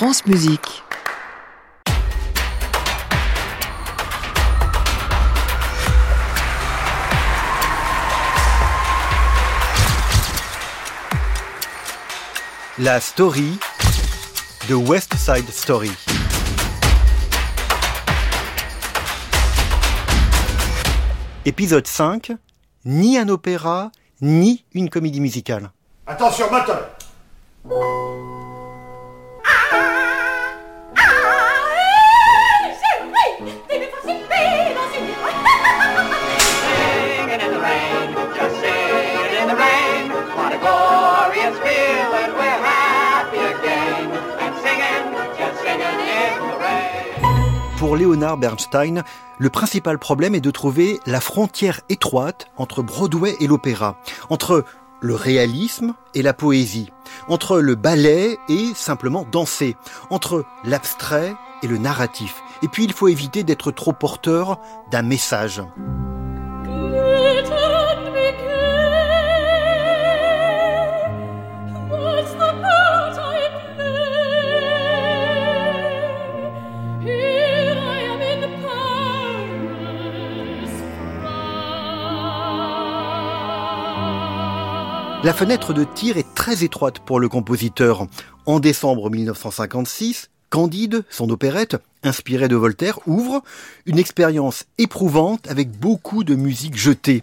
France Musique. La story de West Side Story. Épisode 5. Ni un opéra, ni une comédie musicale. Attention, moteur Pour Leonard Bernstein, le principal problème est de trouver la frontière étroite entre Broadway et l'opéra, entre le réalisme et la poésie, entre le ballet et simplement danser, entre l'abstrait et le narratif. Et puis il faut éviter d'être trop porteur d'un message. La fenêtre de tir est très étroite pour le compositeur. En décembre 1956, Candide, son opérette, inspirée de Voltaire, ouvre une expérience éprouvante avec beaucoup de musique jetée.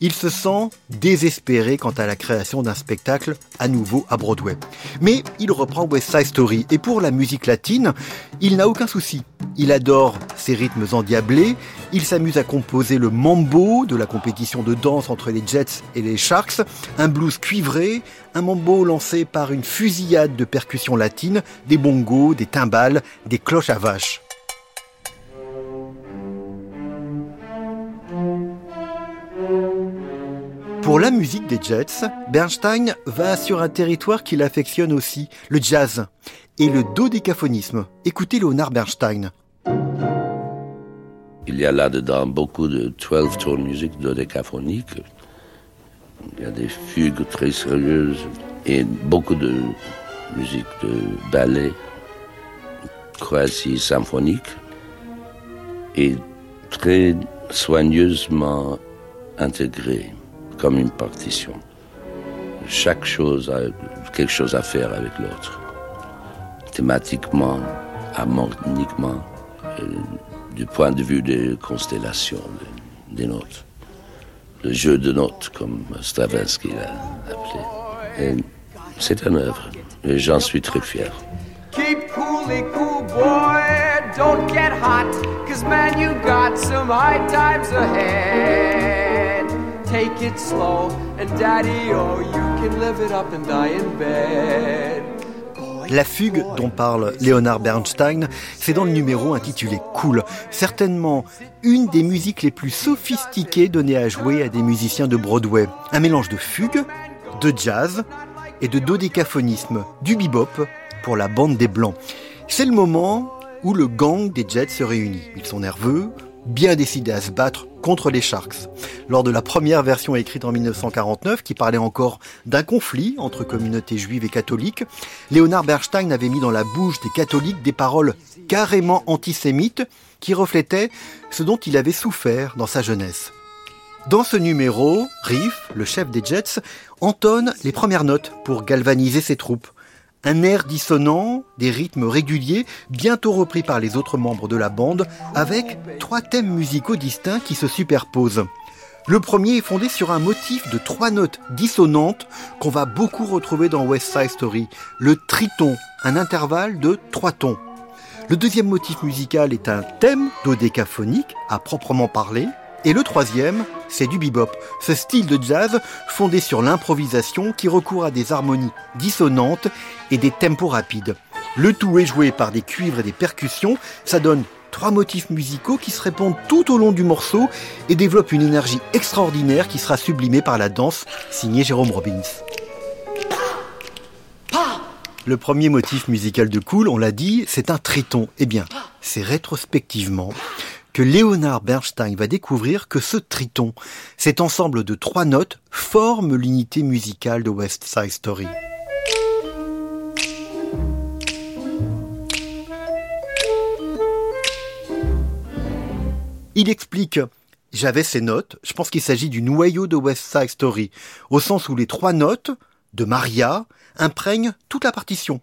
Il se sent désespéré quant à la création d'un spectacle à nouveau à Broadway. Mais il reprend West Side Story et pour la musique latine, il n'a aucun souci. Il adore ses rythmes endiablés, il s'amuse à composer le mambo de la compétition de danse entre les Jets et les Sharks, un blues cuivré, un mambo lancé par une fusillade de percussions latines, des bongos, des timbales, des cloches à vache. Pour la musique des Jets, Bernstein va sur un territoire qu'il affectionne aussi, le jazz et le dodécaphonisme. Écoutez Leonard Bernstein. Il y a là-dedans beaucoup de 12 tone music dodécaphonique. Il y a des fugues très sérieuses et beaucoup de musique de ballet quasi symphonique et très soigneusement intégrée comme une partition. Chaque chose a quelque chose à faire avec l'autre. Thématiquement, harmoniquement, euh, du point de vue des constellations, des- notes. Le jeu de notes, comme Stravinsky l'a appelé. C'est une œuvre, et j'en suis très fier. Keep cool, boy. Don't get hot. Cause man, you got some high times ahead. La fugue dont parle Leonard Bernstein, c'est dans le numéro intitulé Cool. Certainement une des musiques les plus sophistiquées données à jouer à des musiciens de Broadway. Un mélange de fugue, de jazz et de dodécaphonisme, du bebop pour la bande des Blancs. C'est le moment où le gang des Jets se réunit. Ils sont nerveux, bien décidés à se battre contre les Sharks. Lors de la première version écrite en 1949, qui parlait encore d'un conflit entre communautés juives et catholiques, Leonard Bernstein avait mis dans la bouche des catholiques des paroles carrément antisémites qui reflétaient ce dont il avait souffert dans sa jeunesse. Dans ce numéro, Riff, le chef des Jets, entonne les premières notes pour galvaniser ses troupes. Un air dissonant, des rythmes réguliers, bientôt repris par les autres membres de la bande, avec trois thèmes musicaux distincts qui se superposent. Le premier est fondé sur un motif de trois notes dissonantes qu'on va beaucoup retrouver dans West Side Story, le triton, un intervalle de trois tons. Le deuxième motif musical est un thème dodécaphonique à proprement parler. Et le troisième, c'est du bebop, ce style de jazz fondé sur l'improvisation qui recourt à des harmonies dissonantes et des tempos rapides. Le tout est joué par des cuivres et des percussions, ça donne trois motifs musicaux qui se répondent tout au long du morceau et développent une énergie extraordinaire qui sera sublimée par la danse signée Jérôme Robbins. Le premier motif musical de Cool, on l'a dit, c'est un triton. Eh bien, c'est rétrospectivement que Léonard Bernstein va découvrir que ce triton, cet ensemble de trois notes, forme l'unité musicale de West Side Story. Il explique J'avais ces notes, je pense qu'il s'agit du noyau de West Side Story, au sens où les trois notes de Maria imprègnent toute la partition.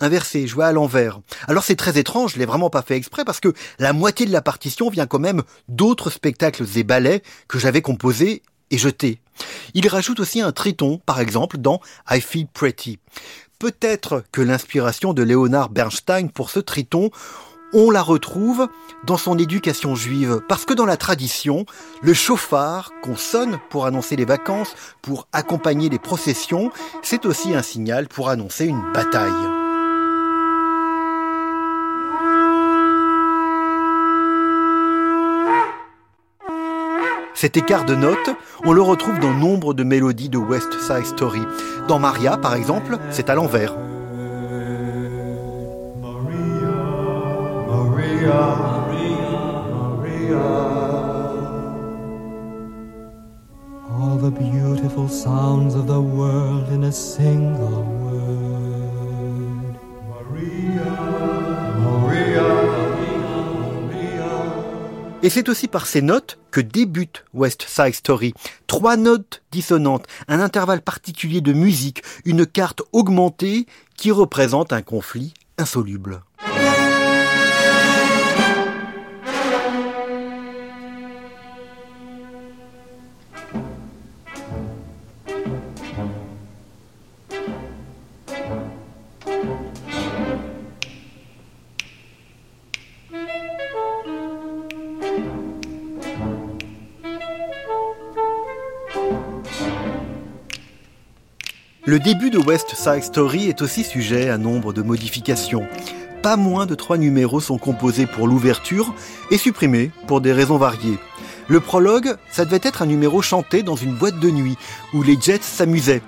Inversé, joué à l'envers. Alors c'est très étrange, je l'ai vraiment pas fait exprès parce que la moitié de la partition vient quand même d'autres spectacles et ballets que j'avais composés et jetés. Il rajoute aussi un triton, par exemple, dans I Feel Pretty. Peut-être que l'inspiration de Leonard Bernstein pour ce triton, on la retrouve dans son éducation juive, parce que dans la tradition, le chauffard qu'on sonne pour annoncer les vacances, pour accompagner les processions, c'est aussi un signal pour annoncer une bataille. Cet écart de notes, on le retrouve dans nombre de mélodies de West Side Story. Dans Maria, par exemple, c'est à l'envers. All the beautiful sounds of the world in a Et c'est aussi par ces notes que débute West Side Story. Trois notes dissonantes, un intervalle particulier de musique, une carte augmentée qui représente un conflit insoluble. Le début de West Side Story est aussi sujet à nombre de modifications. Pas moins de trois numéros sont composés pour l'ouverture et supprimés pour des raisons variées. Le prologue, ça devait être un numéro chanté dans une boîte de nuit où les Jets s'amusaient.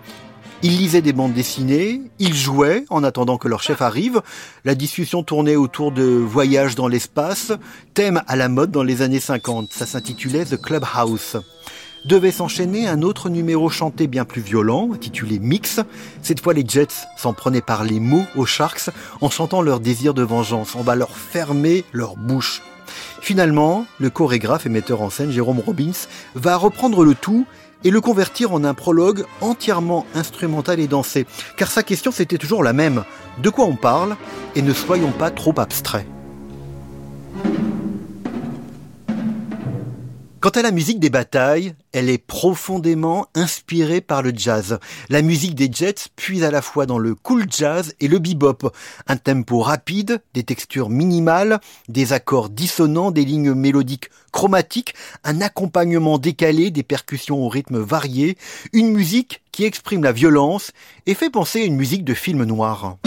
Ils lisaient des bandes dessinées, ils jouaient en attendant que leur chef arrive. La discussion tournait autour de voyages dans l'espace, thème à la mode dans les années 50. Ça s'intitulait The Clubhouse devait s'enchaîner un autre numéro chanté bien plus violent, intitulé Mix. Cette fois, les Jets s'en prenaient par les mots aux Sharks en chantant leur désir de vengeance. On va leur fermer leur bouche. Finalement, le chorégraphe et metteur en scène Jérôme Robbins va reprendre le tout et le convertir en un prologue entièrement instrumental et dansé. Car sa question c'était toujours la même. De quoi on parle? Et ne soyons pas trop abstraits. Quant à la musique des batailles, elle est profondément inspirée par le jazz. La musique des Jets puise à la fois dans le cool jazz et le bebop. Un tempo rapide, des textures minimales, des accords dissonants, des lignes mélodiques chromatiques, un accompagnement décalé, des percussions au rythme varié, une musique qui exprime la violence et fait penser à une musique de film noir.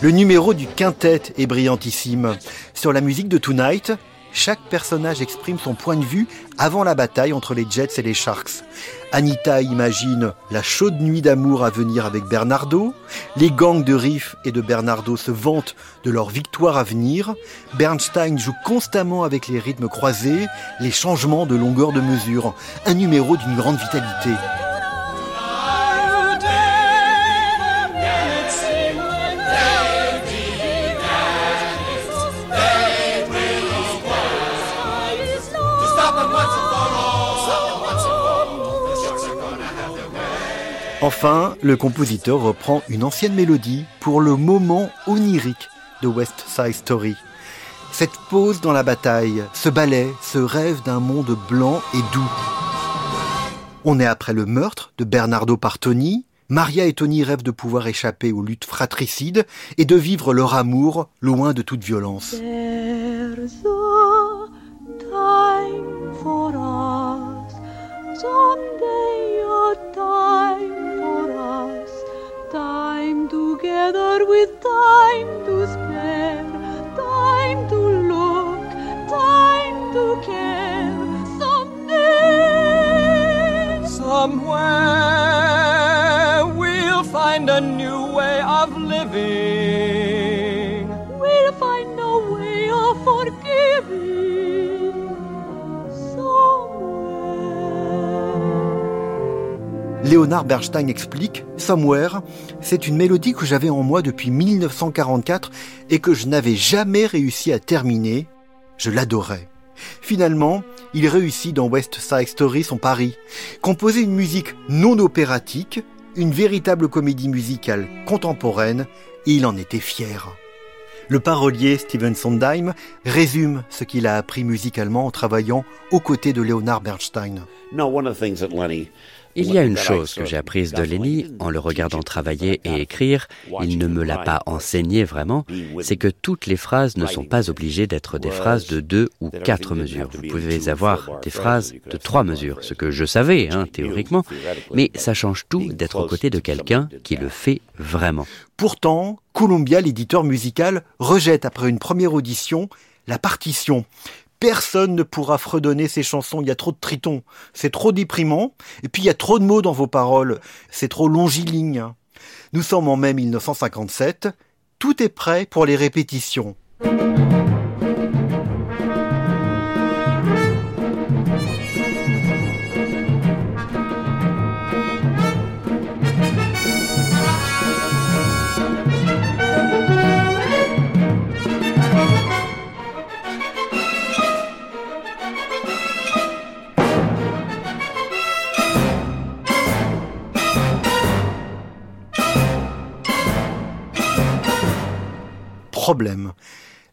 Le numéro du quintet est brillantissime. Sur la musique de Tonight, chaque personnage exprime son point de vue avant la bataille entre les Jets et les Sharks. Anita imagine la chaude nuit d'amour à venir avec Bernardo. Les gangs de Riff et de Bernardo se vantent de leur victoire à venir. Bernstein joue constamment avec les rythmes croisés, les changements de longueur de mesure. Un numéro d'une grande vitalité. Enfin, le compositeur reprend une ancienne mélodie pour le moment onirique de West Side Story. Cette pause dans la bataille, ce ballet, ce rêve d'un monde blanc et doux. On est après le meurtre de Bernardo Partoni. Maria et Tony rêvent de pouvoir échapper aux luttes fratricides et de vivre leur amour loin de toute violence. Time to spare, time to look, time to care, someday. Somewhere we'll find a new way of living. We'll find a way of forgiving Léonard Bernstein explique, Somewhere, c'est une mélodie que j'avais en moi depuis 1944 et que je n'avais jamais réussi à terminer. Je l'adorais. Finalement, il réussit dans West Side Story son pari. Composer une musique non opératique, une véritable comédie musicale contemporaine, il en était fier. Le parolier Steven Sondheim résume ce qu'il a appris musicalement en travaillant aux côtés de Leonard Bernstein. Il y a une chose que j'ai apprise de Lenny en le regardant travailler et écrire, il ne me l'a pas enseigné vraiment, c'est que toutes les phrases ne sont pas obligées d'être des phrases de deux ou quatre mesures. Vous pouvez avoir des phrases de trois mesures, ce que je savais, hein, théoriquement, mais ça change tout d'être aux côtés de quelqu'un qui le fait vraiment. Pourtant, Columbia, l'éditeur musical, rejette après une première audition la partition. Personne ne pourra fredonner ces chansons, il y a trop de tritons, c'est trop déprimant, et puis il y a trop de mots dans vos paroles, c'est trop longiligne. Nous sommes en mai 1957, tout est prêt pour les répétitions.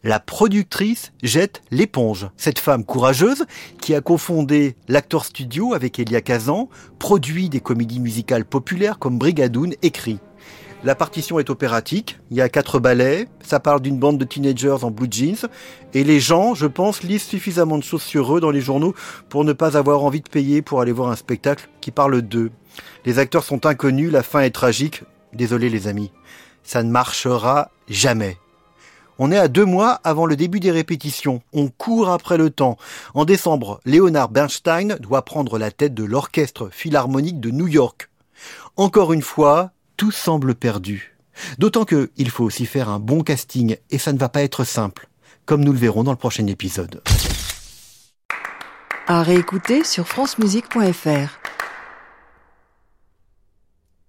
La productrice jette l'éponge. Cette femme courageuse, qui a confondé l'acteur studio avec Elia Kazan, produit des comédies musicales populaires comme Brigadoon, écrit. La partition est opératique, il y a quatre ballets, ça parle d'une bande de teenagers en blue jeans, et les gens, je pense, lisent suffisamment de choses sur eux dans les journaux pour ne pas avoir envie de payer pour aller voir un spectacle qui parle d'eux. Les acteurs sont inconnus, la fin est tragique, désolé les amis. Ça ne marchera jamais. On est à deux mois avant le début des répétitions. On court après le temps. En décembre, Leonard Bernstein doit prendre la tête de l'Orchestre Philharmonique de New York. Encore une fois, tout semble perdu. D'autant que il faut aussi faire un bon casting et ça ne va pas être simple, comme nous le verrons dans le prochain épisode. À réécouter sur francemusique.fr.